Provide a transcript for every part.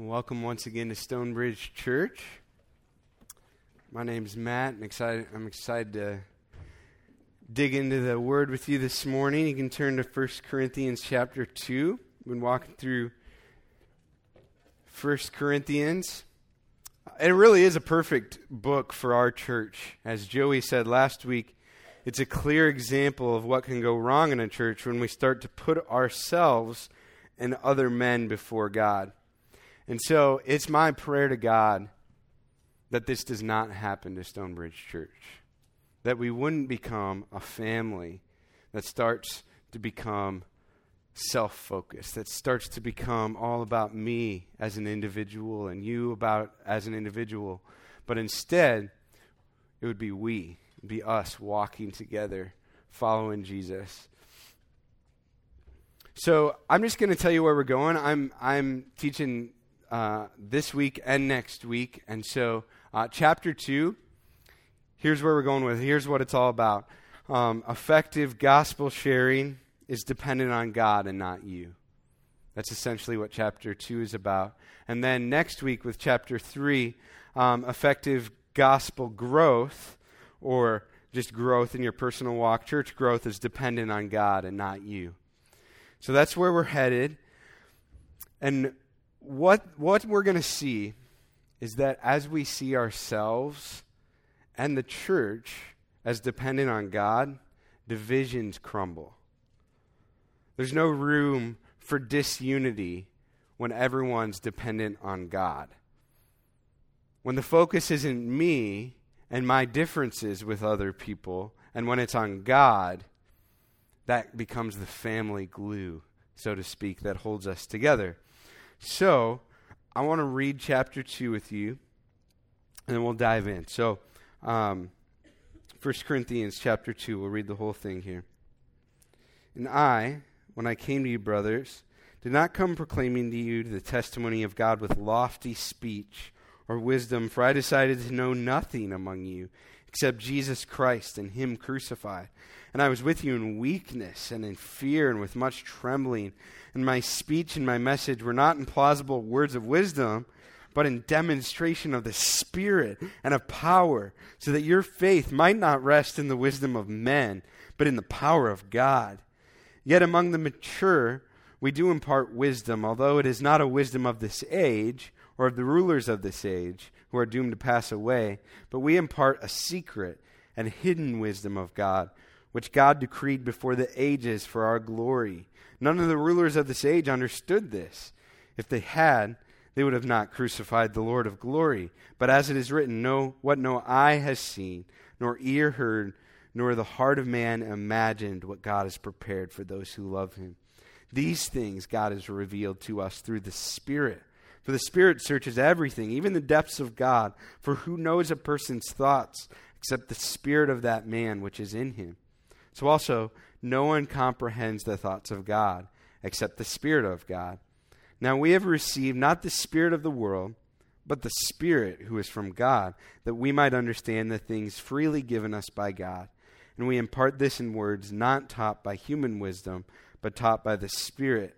Welcome once again to Stonebridge Church. My name's Matt, and excited, I'm excited to dig into the Word with you this morning. You can turn to 1 Corinthians chapter 2. We've been walking through 1 Corinthians. It really is a perfect book for our church. As Joey said last week, it's a clear example of what can go wrong in a church when we start to put ourselves and other men before God. And so it's my prayer to God that this does not happen to Stonebridge Church. That we wouldn't become a family that starts to become self focused, that starts to become all about me as an individual and you about as an individual. But instead, it would be we, be us walking together, following Jesus. So I'm just going to tell you where we're going. I'm I'm teaching uh, this week and next week. And so, uh, chapter 2, here's where we're going with. Here's what it's all about. Um, effective gospel sharing is dependent on God and not you. That's essentially what chapter 2 is about. And then next week with chapter 3, um, effective gospel growth, or just growth in your personal walk, church growth is dependent on God and not you. So that's where we're headed. And what, what we're going to see is that as we see ourselves and the church as dependent on God, divisions crumble. There's no room for disunity when everyone's dependent on God. When the focus isn't me and my differences with other people, and when it's on God, that becomes the family glue, so to speak, that holds us together. So, I want to read chapter 2 with you, and then we'll dive in. So, um, 1 Corinthians chapter 2, we'll read the whole thing here. And I, when I came to you, brothers, did not come proclaiming to you the testimony of God with lofty speech or wisdom, for I decided to know nothing among you except Jesus Christ and Him crucified. And I was with you in weakness and in fear and with much trembling. And my speech and my message were not in plausible words of wisdom, but in demonstration of the Spirit and of power, so that your faith might not rest in the wisdom of men, but in the power of God. Yet among the mature, we do impart wisdom, although it is not a wisdom of this age or of the rulers of this age who are doomed to pass away, but we impart a secret and hidden wisdom of God, which God decreed before the ages for our glory. None of the rulers of this age understood this. If they had, they would have not crucified the Lord of glory. But as it is written, no, what no eye has seen, nor ear heard, nor the heart of man imagined what God has prepared for those who love him. These things God has revealed to us through the Spirit. For the Spirit searches everything, even the depths of God. For who knows a person's thoughts except the Spirit of that man which is in him? So also, no one comprehends the thoughts of God except the Spirit of God. Now we have received not the Spirit of the world, but the Spirit who is from God, that we might understand the things freely given us by God. And we impart this in words not taught by human wisdom, but taught by the Spirit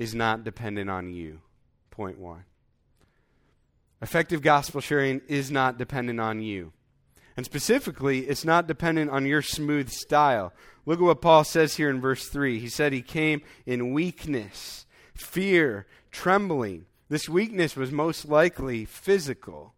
is not dependent on you. Point one. Effective gospel sharing is not dependent on you. And specifically, it's not dependent on your smooth style. Look at what Paul says here in verse 3. He said he came in weakness, fear, trembling. This weakness was most likely physical.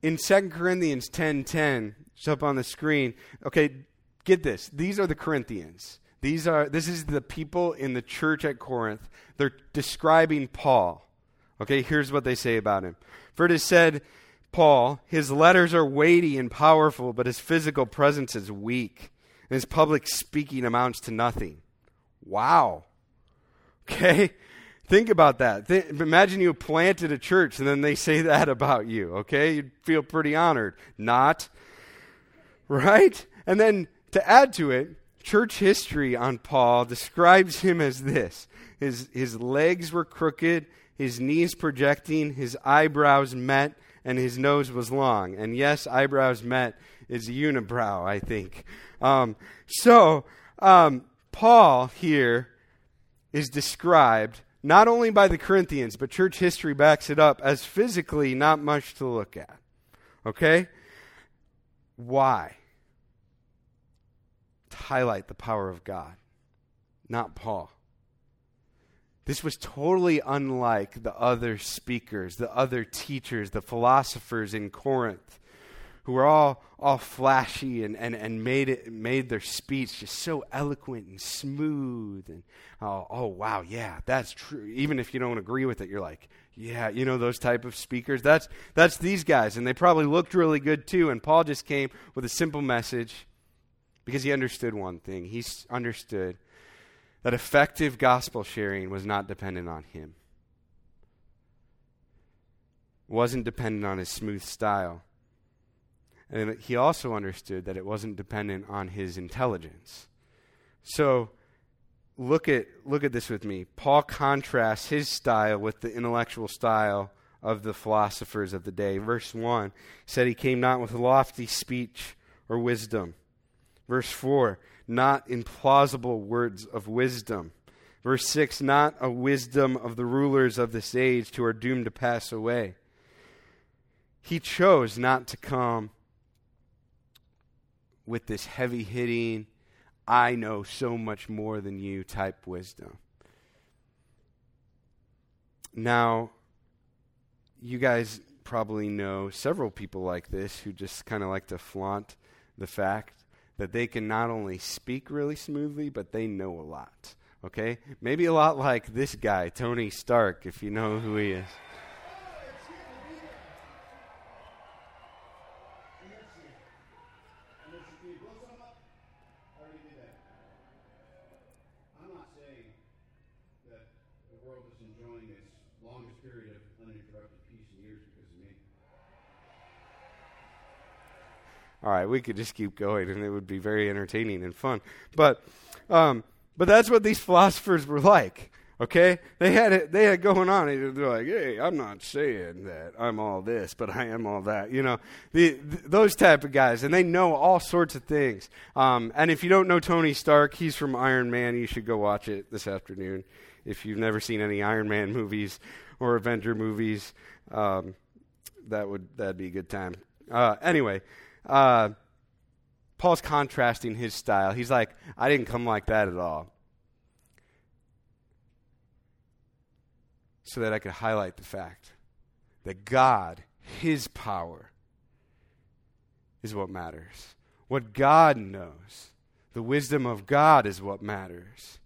In 2 Corinthians 10:10, it's up on the screen. Okay, get this. These are the Corinthians. These are this is the people in the church at Corinth. They're describing Paul. Okay, here's what they say about him. For it is said, Paul, his letters are weighty and powerful, but his physical presence is weak, and his public speaking amounts to nothing. Wow. Okay? Think about that. Th- imagine you planted a church and then they say that about you, okay? You'd feel pretty honored. Not. Right? And then to add to it, church history on Paul describes him as this his, his legs were crooked, his knees projecting, his eyebrows met, and his nose was long. And yes, eyebrows met is unibrow, I think. Um, so, um, Paul here is described not only by the Corinthians, but church history backs it up as physically not much to look at. Okay? Why? Highlight the power of God, not Paul. This was totally unlike the other speakers, the other teachers, the philosophers in Corinth who were all, all flashy and, and, and made, it, made their speech just so eloquent and smooth. And oh, oh, wow, yeah, that's true. Even if you don't agree with it, you're like, yeah, you know, those type of speakers. That's, that's these guys. And they probably looked really good too. And Paul just came with a simple message because he understood one thing. He understood that effective gospel sharing was not dependent on him wasn't dependent on his smooth style. And he also understood that it wasn't dependent on his intelligence. So look at look at this with me. Paul contrasts his style with the intellectual style of the philosophers of the day. Verse 1 said he came not with lofty speech or wisdom. Verse 4, not in plausible words of wisdom. Verse 6, not a wisdom of the rulers of this age who are doomed to pass away. He chose not to come with this heavy hitting, I know so much more than you type wisdom. Now, you guys probably know several people like this who just kind of like to flaunt the fact that they can not only speak really smoothly, but they know a lot. Okay? Maybe a lot like this guy, Tony Stark, if you know who he is. All right, we could just keep going and it would be very entertaining and fun. But, um, but that's what these philosophers were like. Okay, they had it. They had going on. They're like, "Hey, I'm not saying that I'm all this, but I am all that." You know, the, those type of guys, and they know all sorts of things. Um, and if you don't know Tony Stark, he's from Iron Man. You should go watch it this afternoon. If you've never seen any Iron Man movies or Avenger movies, um, that would that'd be a good time. Uh, anyway, uh, Paul's contrasting his style. He's like, I didn't come like that at all. So that I could highlight the fact that God, His power, is what matters. What God knows, the wisdom of God is what matters.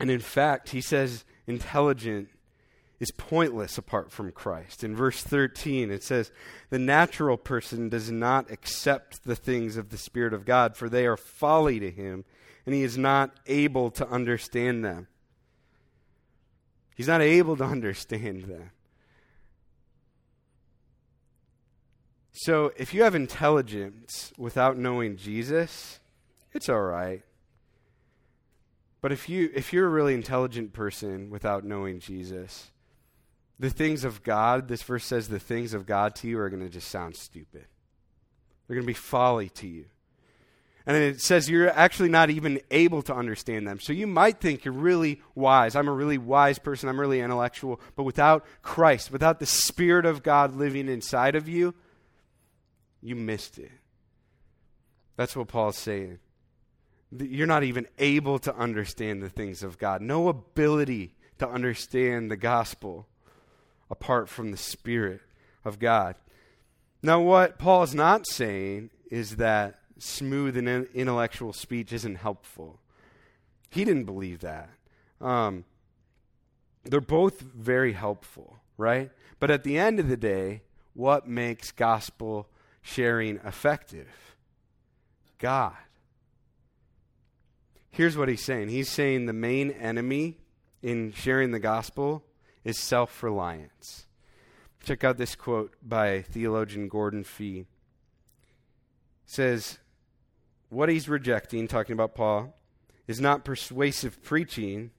And in fact, he says intelligent is pointless apart from Christ. In verse 13, it says, The natural person does not accept the things of the Spirit of God, for they are folly to him, and he is not able to understand them. He's not able to understand them. So, if you have intelligence without knowing Jesus, it's all right. But if you if you're a really intelligent person without knowing Jesus, the things of God, this verse says the things of God to you are going to just sound stupid. They're going to be folly to you. And it says you're actually not even able to understand them. So you might think you're really wise. I'm a really wise person. I'm really intellectual. But without Christ, without the Spirit of God living inside of you, you missed it. That's what Paul's saying. You're not even able to understand the things of God. No ability to understand the gospel apart from the Spirit of God. Now, what Paul is not saying is that smooth and intellectual speech isn't helpful. He didn't believe that. Um, they're both very helpful, right? But at the end of the day, what makes gospel sharing effective? God. Here's what he's saying He's saying the main enemy in sharing the gospel is self reliance. Check out this quote by theologian Gordon Fee. It says, What he's rejecting, talking about Paul, is not persuasive preaching.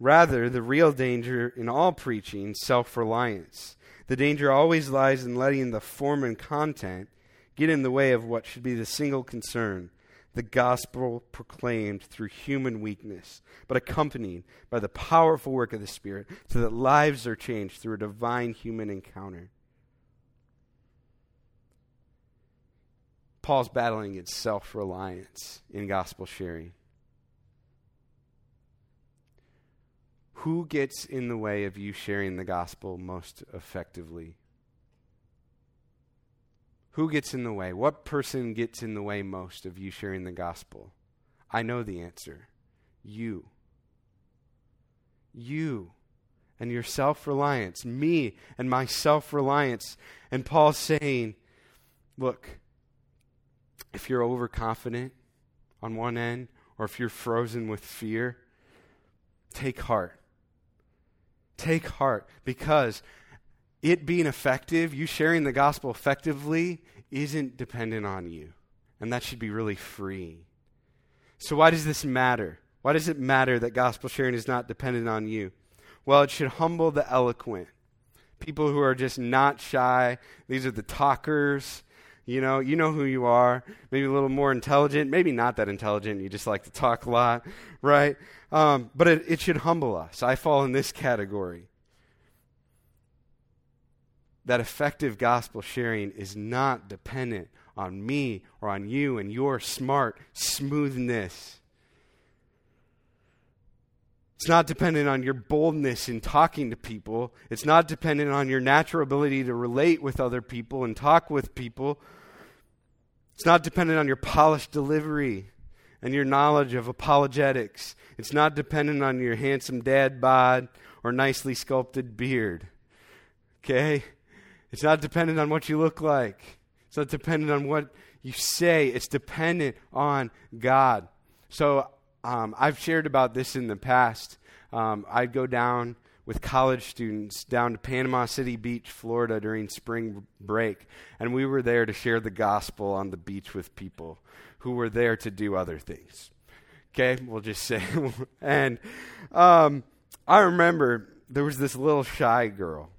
Rather, the real danger in all preaching, self reliance. The danger always lies in letting the form and content get in the way of what should be the single concern the gospel proclaimed through human weakness, but accompanied by the powerful work of the Spirit, so that lives are changed through a divine human encounter. Paul's battling against self reliance in gospel sharing. Who gets in the way of you sharing the gospel most effectively? Who gets in the way? What person gets in the way most of you sharing the gospel? I know the answer. You. You and your self reliance. Me and my self reliance. And Paul's saying, look, if you're overconfident on one end, or if you're frozen with fear, take heart. Take heart because it being effective, you sharing the gospel effectively, isn't dependent on you. And that should be really free. So, why does this matter? Why does it matter that gospel sharing is not dependent on you? Well, it should humble the eloquent. People who are just not shy. These are the talkers. You know, you know who you are. Maybe a little more intelligent, maybe not that intelligent. You just like to talk a lot, right? Um, but it, it should humble us. I fall in this category that effective gospel sharing is not dependent on me or on you and your smart smoothness. It's not dependent on your boldness in talking to people. It's not dependent on your natural ability to relate with other people and talk with people. It's not dependent on your polished delivery and your knowledge of apologetics. It's not dependent on your handsome dad bod or nicely sculpted beard. Okay? It's not dependent on what you look like. It's not dependent on what you say. It's dependent on God. So um, I've shared about this in the past. Um, I'd go down with college students down to Panama City Beach, Florida during spring break, and we were there to share the gospel on the beach with people who were there to do other things. Okay, we'll just say. and um, I remember there was this little shy girl.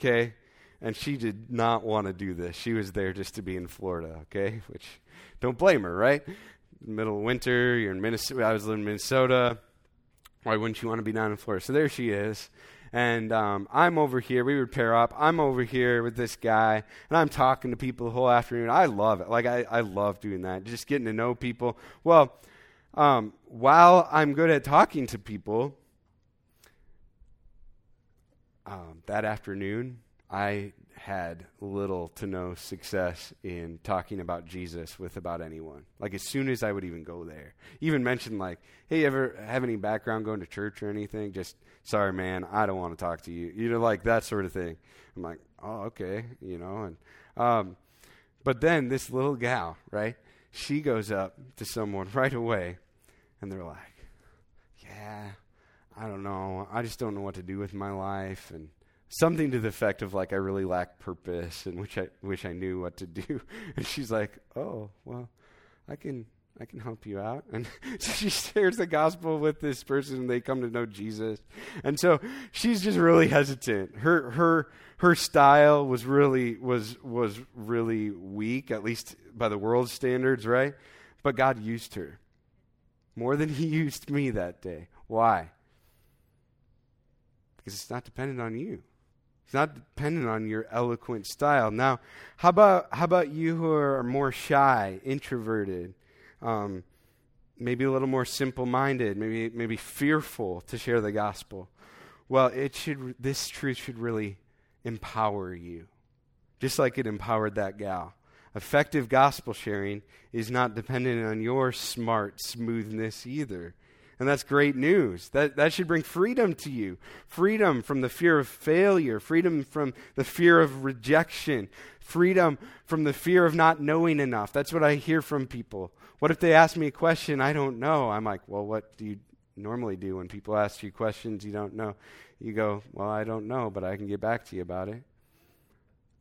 Okay, and she did not want to do this. She was there just to be in Florida, okay? Which, don't blame her, right? Middle of winter, you're in Minnesota. I was living in Minnesota. Why wouldn't you want to be down in Florida? So there she is. And um, I'm over here. We would pair up. I'm over here with this guy, and I'm talking to people the whole afternoon. I love it. Like, I, I love doing that, just getting to know people. Well, um, while I'm good at talking to people, um, that afternoon, I had little to no success in talking about Jesus with about anyone. Like as soon as I would even go there, even mention like, "Hey, you ever have any background going to church or anything?" Just sorry, man, I don't want to talk to you. You know, like that sort of thing. I'm like, oh, okay, you know, and um, but then this little gal, right? She goes up to someone right away, and they're like, "Yeah, I don't know. I just don't know what to do with my life," and something to the effect of like I really lack purpose and which I wish I knew what to do. And she's like, "Oh, well, I can I can help you out." And so she shares the gospel with this person and they come to know Jesus. And so she's just really hesitant. Her her her style was really was was really weak at least by the world's standards, right? But God used her more than he used me that day. Why? Because it's not dependent on you. It's not dependent on your eloquent style. Now, how about how about you who are more shy, introverted, um, maybe a little more simple-minded, maybe maybe fearful to share the gospel? Well, it should this truth should really empower you, just like it empowered that gal. Effective gospel sharing is not dependent on your smart smoothness either. And that's great news. That, that should bring freedom to you freedom from the fear of failure, freedom from the fear of rejection, freedom from the fear of not knowing enough. That's what I hear from people. What if they ask me a question I don't know? I'm like, well, what do you normally do when people ask you questions you don't know. You go, Well, I don't know, but I can get back to you about it.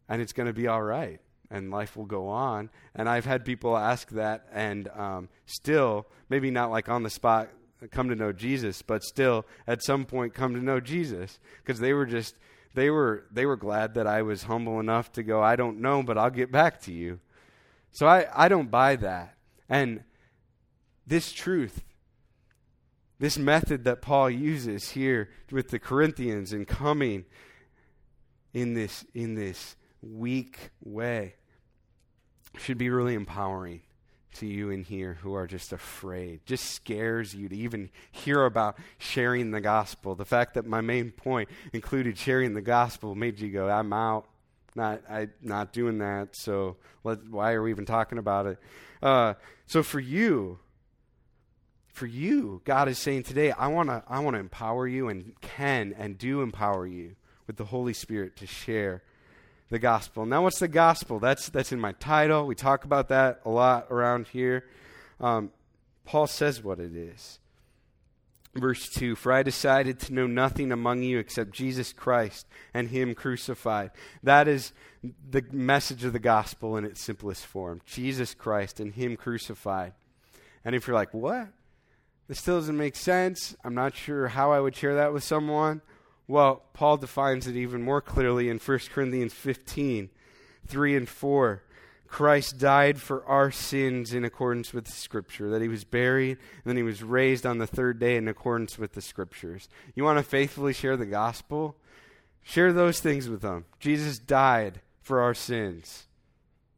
And it's going to be all right. And life will go on. And I've had people ask that and um, still, maybe not like on the spot, come to know Jesus, but still at some point come to know Jesus because they were just they were they were glad that I was humble enough to go I don't know but I'll get back to you. So I I don't buy that. And this truth this method that Paul uses here with the Corinthians and coming in this in this weak way should be really empowering to you in here who are just afraid, just scares you to even hear about sharing the gospel. The fact that my main point included sharing the gospel made you go, I'm out. Not, I, not doing that. So let, why are we even talking about it? Uh, so for you, for you, God is saying today, I want to I want to empower you and can and do empower you with the Holy Spirit to share the gospel. Now, what's the gospel? That's, that's in my title. We talk about that a lot around here. Um, Paul says what it is. Verse 2 For I decided to know nothing among you except Jesus Christ and Him crucified. That is the message of the gospel in its simplest form Jesus Christ and Him crucified. And if you're like, what? This still doesn't make sense. I'm not sure how I would share that with someone. Well, Paul defines it even more clearly in 1 Corinthians 15 3 and 4. Christ died for our sins in accordance with the Scripture, that he was buried, and then he was raised on the third day in accordance with the Scriptures. You want to faithfully share the gospel? Share those things with them. Jesus died for our sins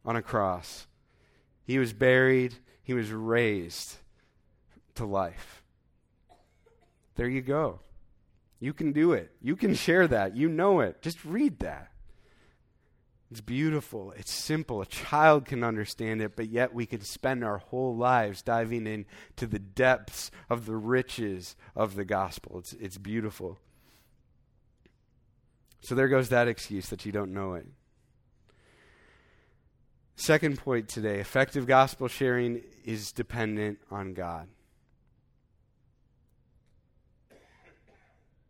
on a cross, he was buried, he was raised to life. There you go. You can do it. You can share that. You know it. Just read that. It's beautiful. It's simple. A child can understand it, but yet we can spend our whole lives diving into the depths of the riches of the gospel. It's, it's beautiful. So there goes that excuse that you don't know it. Second point today effective gospel sharing is dependent on God.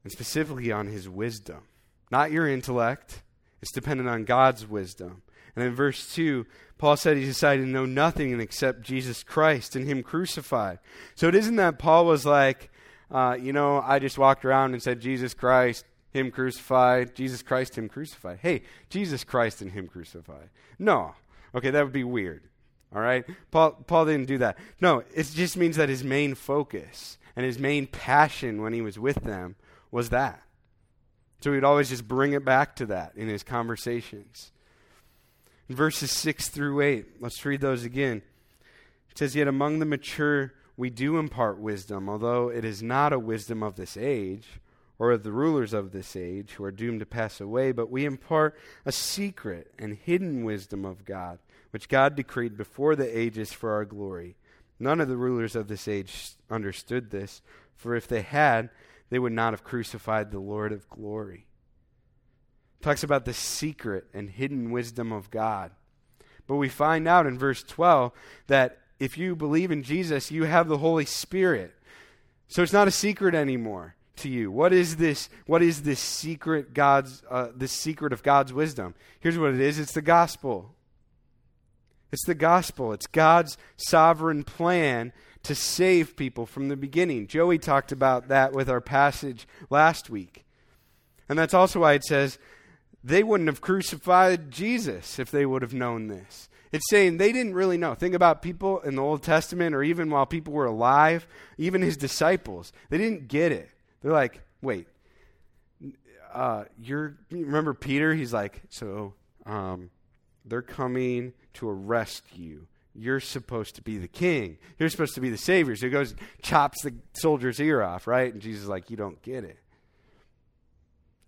And specifically on his wisdom. Not your intellect, it's dependent on God's wisdom. And in verse 2, Paul said he decided to know nothing except Jesus Christ and him crucified. So it isn't that Paul was like, uh, you know, I just walked around and said, Jesus Christ, him crucified, Jesus Christ, him crucified. Hey, Jesus Christ and him crucified. No. Okay, that would be weird. All right? Paul, Paul didn't do that. No, it just means that his main focus and his main passion when he was with them was that. So he'd always just bring it back to that in his conversations. In verses 6 through 8, let's read those again. It says, Yet among the mature we do impart wisdom, although it is not a wisdom of this age or of the rulers of this age who are doomed to pass away, but we impart a secret and hidden wisdom of God, which God decreed before the ages for our glory. None of the rulers of this age understood this, for if they had, they would not have crucified the Lord of glory. Talks about the secret and hidden wisdom of God. But we find out in verse 12 that if you believe in Jesus, you have the Holy Spirit. So it's not a secret anymore to you. What is this? What is this secret God's uh, this secret of God's wisdom? Here's what it is. It's the gospel. It's the gospel. It's God's sovereign plan to save people from the beginning. Joey talked about that with our passage last week. And that's also why it says they wouldn't have crucified Jesus if they would have known this. It's saying they didn't really know. Think about people in the Old Testament or even while people were alive, even his disciples. They didn't get it. They're like, wait, uh, you're, remember Peter? He's like, so um, they're coming to arrest you you're supposed to be the king. You're supposed to be the savior. So he goes, chops the soldier's ear off, right? And Jesus is like, you don't get it.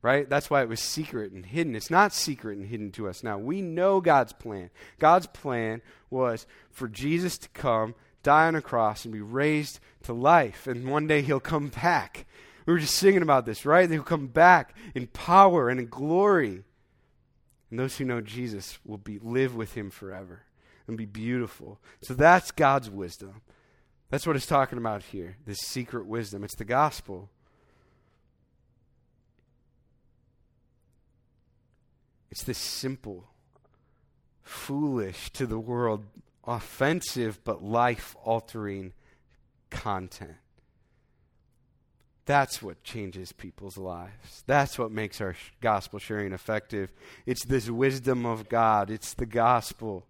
Right? That's why it was secret and hidden. It's not secret and hidden to us now. We know God's plan. God's plan was for Jesus to come, die on a cross, and be raised to life. And one day he'll come back. We were just singing about this, right? He'll come back in power and in glory. And those who know Jesus will be live with him forever and be beautiful. So that's God's wisdom. That's what it's talking about here this secret wisdom. It's the gospel. It's this simple, foolish to the world, offensive but life altering content. That's what changes people's lives. That's what makes our gospel sharing effective. It's this wisdom of God, it's the gospel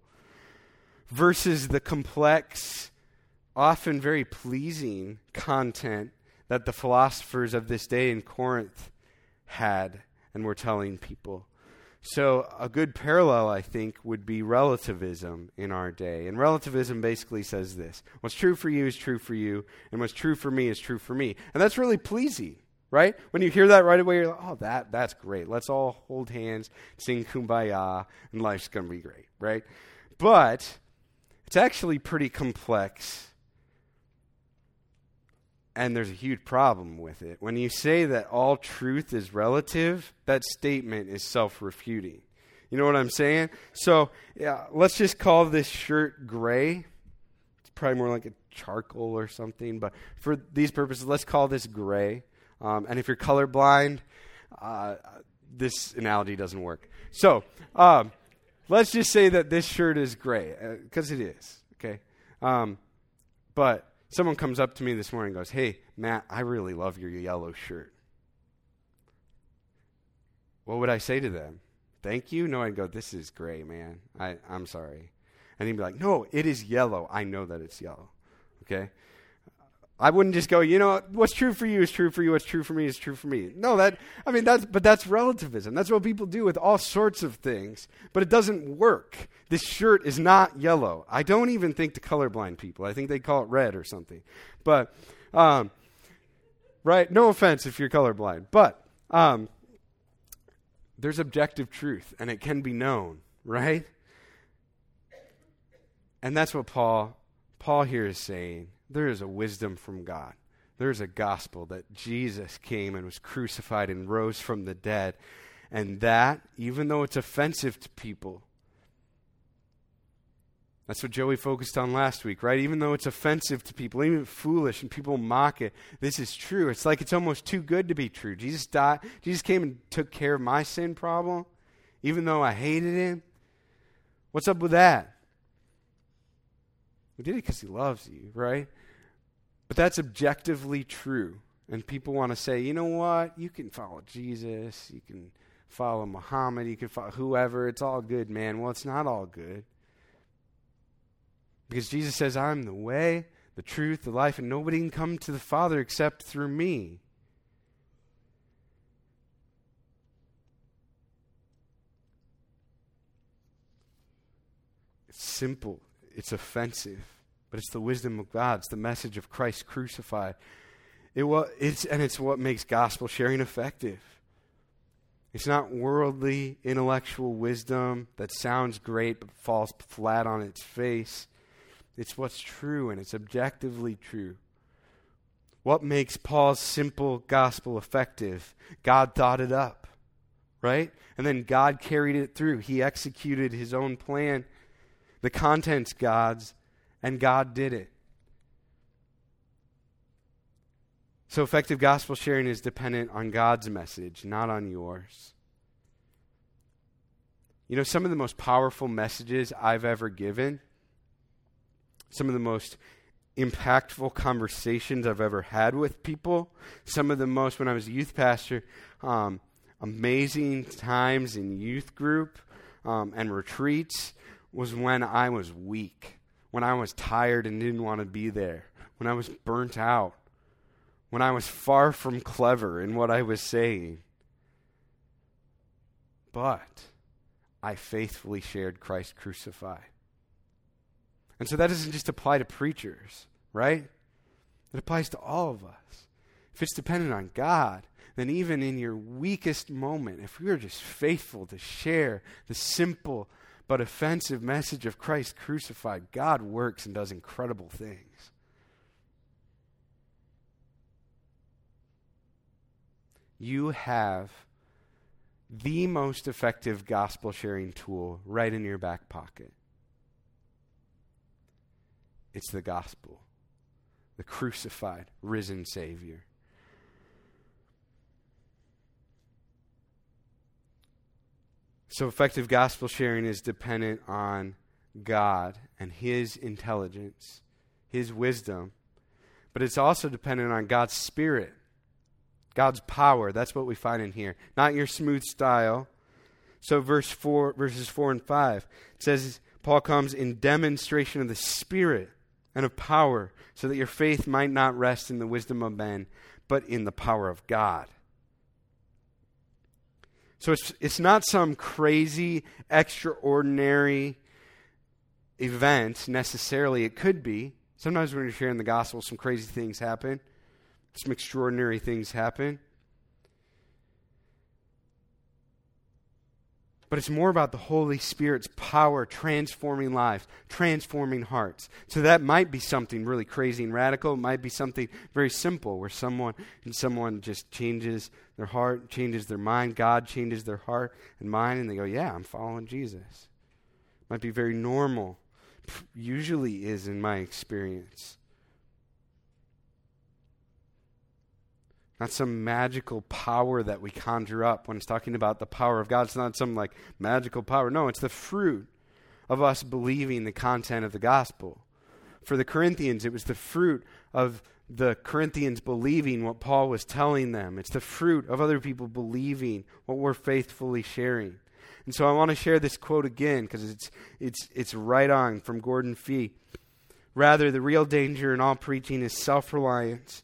versus the complex, often very pleasing content that the philosophers of this day in Corinth had and were telling people. So, a good parallel, I think, would be relativism in our day. And relativism basically says this What's true for you is true for you, and what's true for me is true for me. And that's really pleasing, right? When you hear that right away, you're like, oh, that, that's great. Let's all hold hands, sing kumbaya, and life's going to be great, right? But it's actually pretty complex and there's a huge problem with it. When you say that all truth is relative, that statement is self refuting. You know what I'm saying? So, yeah, let's just call this shirt gray. It's probably more like a charcoal or something, but for these purposes, let's call this gray. Um, and if you're colorblind, uh, this analogy doesn't work. So, um, let's just say that this shirt is gray, because uh, it is, okay? Um, but Someone comes up to me this morning and goes, Hey, Matt, I really love your yellow shirt. What would I say to them? Thank you? No, I'd go, This is gray, man. I, I'm sorry. And he'd be like, No, it is yellow. I know that it's yellow. Okay? I wouldn't just go, you know, what's true for you is true for you, what's true for me is true for me. No, that, I mean, that's, but that's relativism. That's what people do with all sorts of things, but it doesn't work. This shirt is not yellow. I don't even think to colorblind people. I think they call it red or something. But, um, right, no offense if you're colorblind, but, um, there's objective truth and it can be known, right? And that's what Paul, Paul here is saying there is a wisdom from God. There's a gospel that Jesus came and was crucified and rose from the dead. And that, even though it's offensive to people, that's what Joey focused on last week, right? Even though it's offensive to people, even foolish, and people mock it, this is true. It's like it's almost too good to be true. Jesus died. Jesus came and took care of my sin problem, even though I hated him. What's up with that? We did it because he loves you, right? But that's objectively true. And people want to say, you know what? You can follow Jesus. You can follow Muhammad. You can follow whoever. It's all good, man. Well, it's not all good. Because Jesus says, I'm the way, the truth, the life, and nobody can come to the Father except through me. It's simple, it's offensive but it's the wisdom of God. It's the message of Christ crucified. It, it's, and it's what makes gospel sharing effective. It's not worldly, intellectual wisdom that sounds great but falls flat on its face. It's what's true, and it's objectively true. What makes Paul's simple gospel effective? God thought it up, right? And then God carried it through. He executed his own plan. The content's God's, and God did it. So, effective gospel sharing is dependent on God's message, not on yours. You know, some of the most powerful messages I've ever given, some of the most impactful conversations I've ever had with people, some of the most, when I was a youth pastor, um, amazing times in youth group um, and retreats was when I was weak when I was tired and didn't want to be there, when I was burnt out, when I was far from clever in what I was saying. But I faithfully shared Christ crucified. And so that doesn't just apply to preachers, right? It applies to all of us. If it's dependent on God, then even in your weakest moment, if we are just faithful to share the simple but offensive message of Christ crucified, God works and does incredible things. You have the most effective gospel sharing tool right in your back pocket. It's the gospel. the crucified, risen Savior. So, effective gospel sharing is dependent on God and His intelligence, His wisdom, but it's also dependent on God's Spirit, God's power. That's what we find in here. Not your smooth style. So, verse 4, verses 4 and 5, it says, Paul comes in demonstration of the Spirit and of power, so that your faith might not rest in the wisdom of men, but in the power of God. So it's, it's not some crazy, extraordinary event necessarily. It could be. Sometimes when you're sharing the gospel, some crazy things happen, some extraordinary things happen. But it's more about the Holy Spirit's power transforming lives, transforming hearts. So that might be something really crazy and radical. It might be something very simple where someone and someone just changes their heart, changes their mind, God changes their heart and mind, and they go, Yeah, I'm following Jesus. Might be very normal. Usually is in my experience. Not some magical power that we conjure up when it's talking about the power of God. It's not some like magical power. No, it's the fruit of us believing the content of the gospel. For the Corinthians, it was the fruit of the Corinthians believing what Paul was telling them. It's the fruit of other people believing what we're faithfully sharing. And so I want to share this quote again because it's, it's, it's right on from Gordon Fee. Rather, the real danger in all preaching is self reliance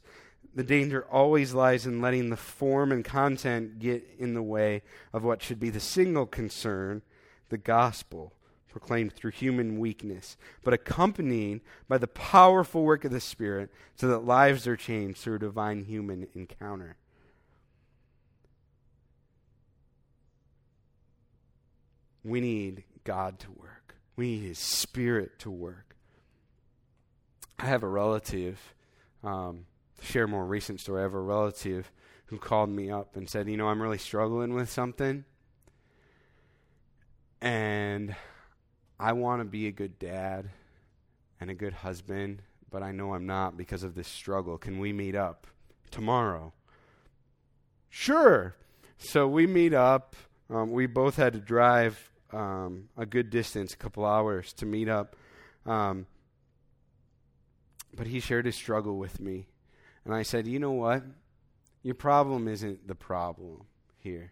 the danger always lies in letting the form and content get in the way of what should be the single concern, the gospel, proclaimed through human weakness, but accompanied by the powerful work of the Spirit so that lives are changed through a divine human encounter. We need God to work. We need His Spirit to work. I have a relative. Um, share a more recent story. I have a relative who called me up and said, You know, I'm really struggling with something. And I want to be a good dad and a good husband, but I know I'm not because of this struggle. Can we meet up tomorrow? Sure. So we meet up. Um, we both had to drive um, a good distance, a couple hours, to meet up. Um, but he shared his struggle with me. And I said, You know what? Your problem isn't the problem here.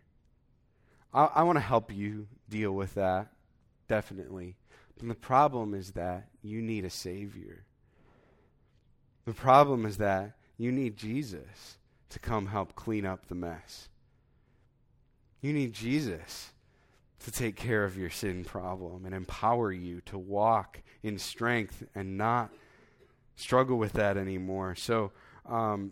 I, I want to help you deal with that, definitely. But the problem is that you need a Savior. The problem is that you need Jesus to come help clean up the mess. You need Jesus to take care of your sin problem and empower you to walk in strength and not struggle with that anymore. So um,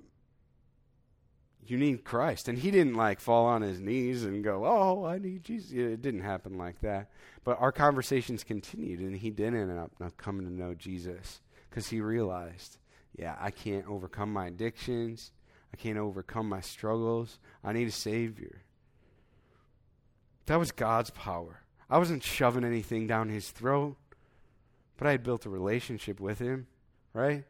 you need Christ. And he didn't like fall on his knees and go, Oh, I need Jesus. It didn't happen like that. But our conversations continued, and he did end up, coming to know Jesus because he realized, yeah, I can't overcome my addictions. I can't overcome my struggles. I need a Savior. That was God's power. I wasn't shoving anything down his throat, but I had built a relationship with him, right?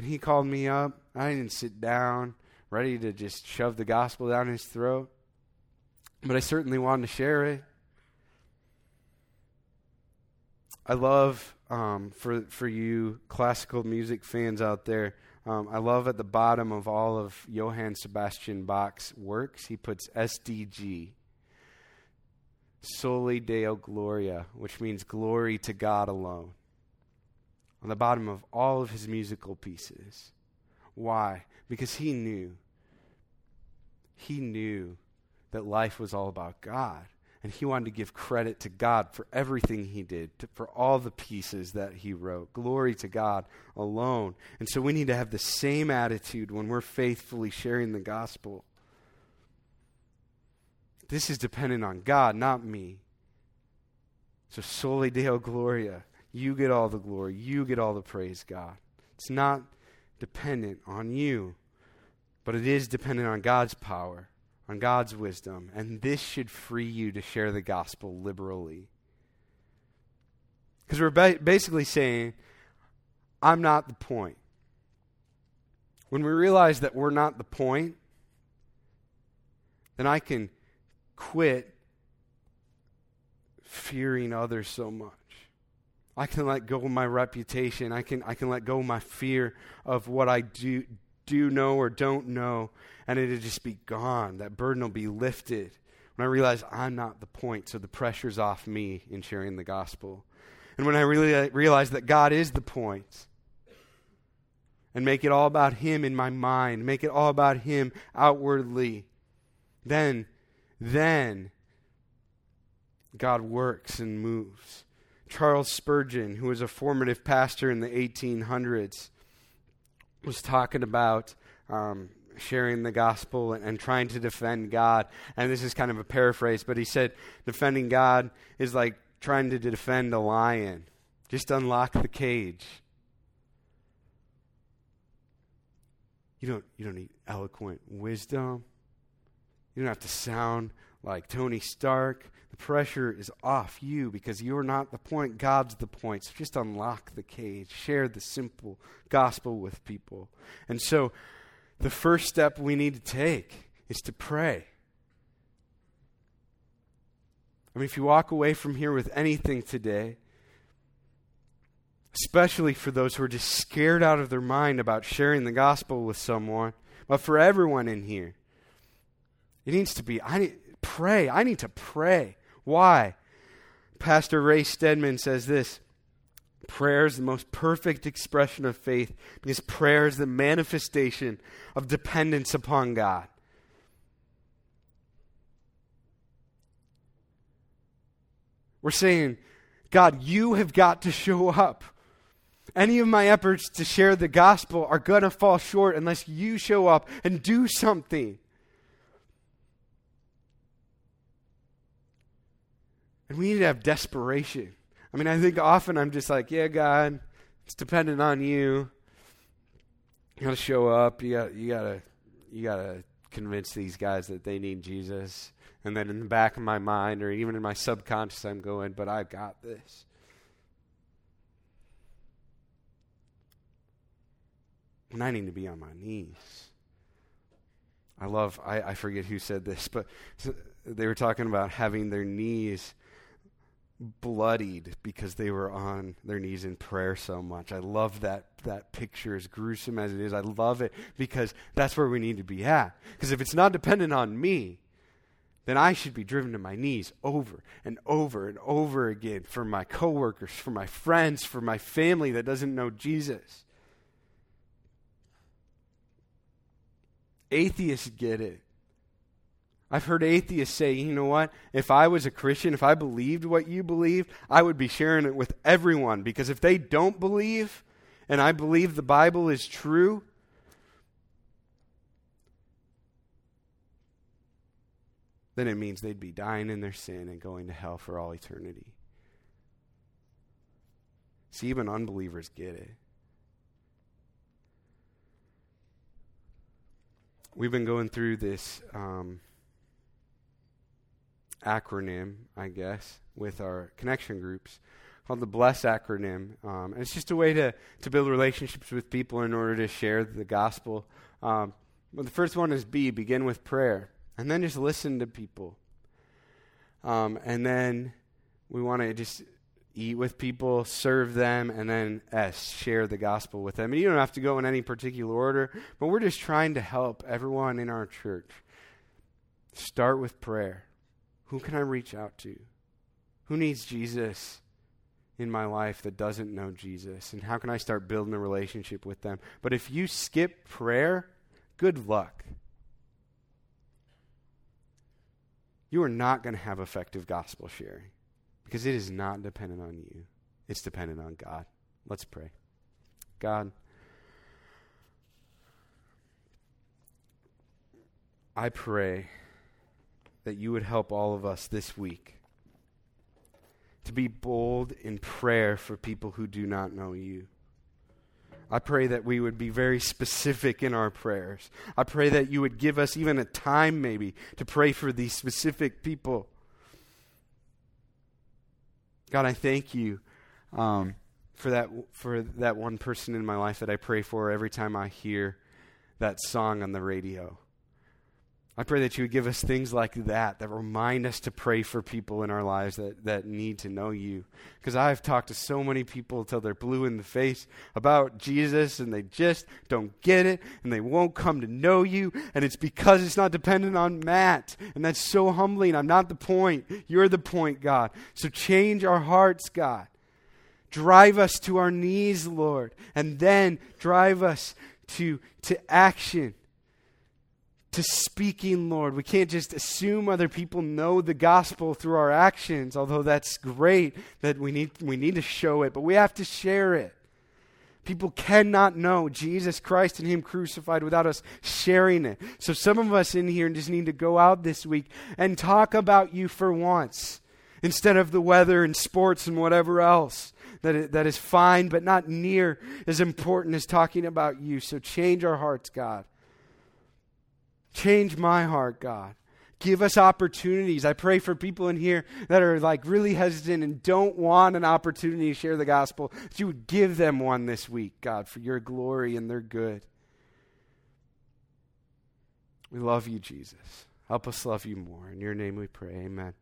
And he called me up. I didn't sit down, ready to just shove the gospel down his throat. But I certainly wanted to share it. I love um, for for you classical music fans out there. Um, I love at the bottom of all of Johann Sebastian Bach's works, he puts SDG, Soli Deo Gloria, which means glory to God alone on the bottom of all of his musical pieces. Why? Because he knew. He knew that life was all about God. And he wanted to give credit to God for everything he did, to, for all the pieces that he wrote. Glory to God alone. And so we need to have the same attitude when we're faithfully sharing the gospel. This is dependent on God, not me. So, soli Deo Gloria. You get all the glory. You get all the praise, God. It's not dependent on you, but it is dependent on God's power, on God's wisdom. And this should free you to share the gospel liberally. Because we're ba- basically saying, I'm not the point. when we realize that we're not the point, then I can quit fearing others so much. I can let go of my reputation. I can, I can let go of my fear of what I do, do know or don't know, and it'll just be gone. That burden will be lifted when I realize I'm not the point, so the pressure's off me in sharing the gospel. And when I really uh, realize that God is the point, and make it all about Him in my mind, make it all about Him outwardly, then, then God works and moves. Charles Spurgeon, who was a formative pastor in the 1800s, was talking about um, sharing the gospel and, and, trying to defend God. And this is kind of a paraphrase, but he said defending God is like trying to defend a lion. Just unlock the cage. You don't, you don't need eloquent wisdom. You don't have to sound like Tony Stark. The pressure is off you because you're not the point. God's the point. So just unlock the cage. Share the simple gospel with people. And so the first step we need to take is to pray. I mean, if you walk away from here with anything today, especially for those who are just scared out of their mind about sharing the gospel with someone, but for everyone in here, it needs to be I need, pray. I need to pray. Why? Pastor Ray Stedman says this prayer is the most perfect expression of faith because prayer is the manifestation of dependence upon God. We're saying, God, you have got to show up. Any of my efforts to share the gospel are going to fall short unless you show up and do something. And we need to have desperation. I mean, I think often I'm just like, yeah, God, it's dependent on you. You gotta show up. You got you gotta you gotta convince these guys that they need Jesus. And then in the back of my mind or even in my subconscious I'm going, but I've got this. And I need to be on my knees. I love I, I forget who said this, but they were talking about having their knees bloodied because they were on their knees in prayer so much. I love that that picture as gruesome as it is. I love it because that's where we need to be at. Because if it's not dependent on me, then I should be driven to my knees over and over and over again for my coworkers, for my friends, for my family that doesn't know Jesus. Atheists get it. I've heard atheists say, you know what? If I was a Christian, if I believed what you believe, I would be sharing it with everyone. Because if they don't believe, and I believe the Bible is true, then it means they'd be dying in their sin and going to hell for all eternity. See, even unbelievers get it. We've been going through this. Um, acronym, I guess, with our connection groups called the BLESS acronym. Um, and it's just a way to, to build relationships with people in order to share the gospel. Um, well, the first one is B, begin with prayer. And then just listen to people. Um, and then we want to just eat with people, serve them, and then S, share the gospel with them. And you don't have to go in any particular order, but we're just trying to help everyone in our church. Start with prayer. Who can I reach out to? Who needs Jesus in my life that doesn't know Jesus? And how can I start building a relationship with them? But if you skip prayer, good luck. You are not going to have effective gospel sharing because it is not dependent on you, it's dependent on God. Let's pray. God, I pray that you would help all of us this week to be bold in prayer for people who do not know you. I pray that we would be very specific in our prayers. I pray that you would give us even a time, maybe, to pray for these specific people. God, I thank you um, for that for that one person in my life that I pray for every time I hear that song on the radio. I pray that you would give us things like that that remind us to pray for people in our lives that, that need to know you. Because I've talked to so many people until they're blue in the face about Jesus and they just don't get it and they won't come to know you. And it's because it's not dependent on Matt. And that's so humbling. I'm not the point. You're the point, God. So change our hearts, God. Drive us to our knees, Lord. And then drive us to, to action to speaking, Lord. We can't just assume other people know the gospel through our actions, although that's great that we need, we need to show it, but we have to share it. People cannot know Jesus Christ and Him crucified without us sharing it. So some of us in here just need to go out this week and talk about you for once instead of the weather and sports and whatever else that, that is fine but not near as important as talking about you. So change our hearts, God. Change my heart, God. Give us opportunities. I pray for people in here that are like really hesitant and don't want an opportunity to share the gospel, that you would give them one this week, God, for your glory and their good. We love you, Jesus. Help us love you more. In your name we pray. Amen.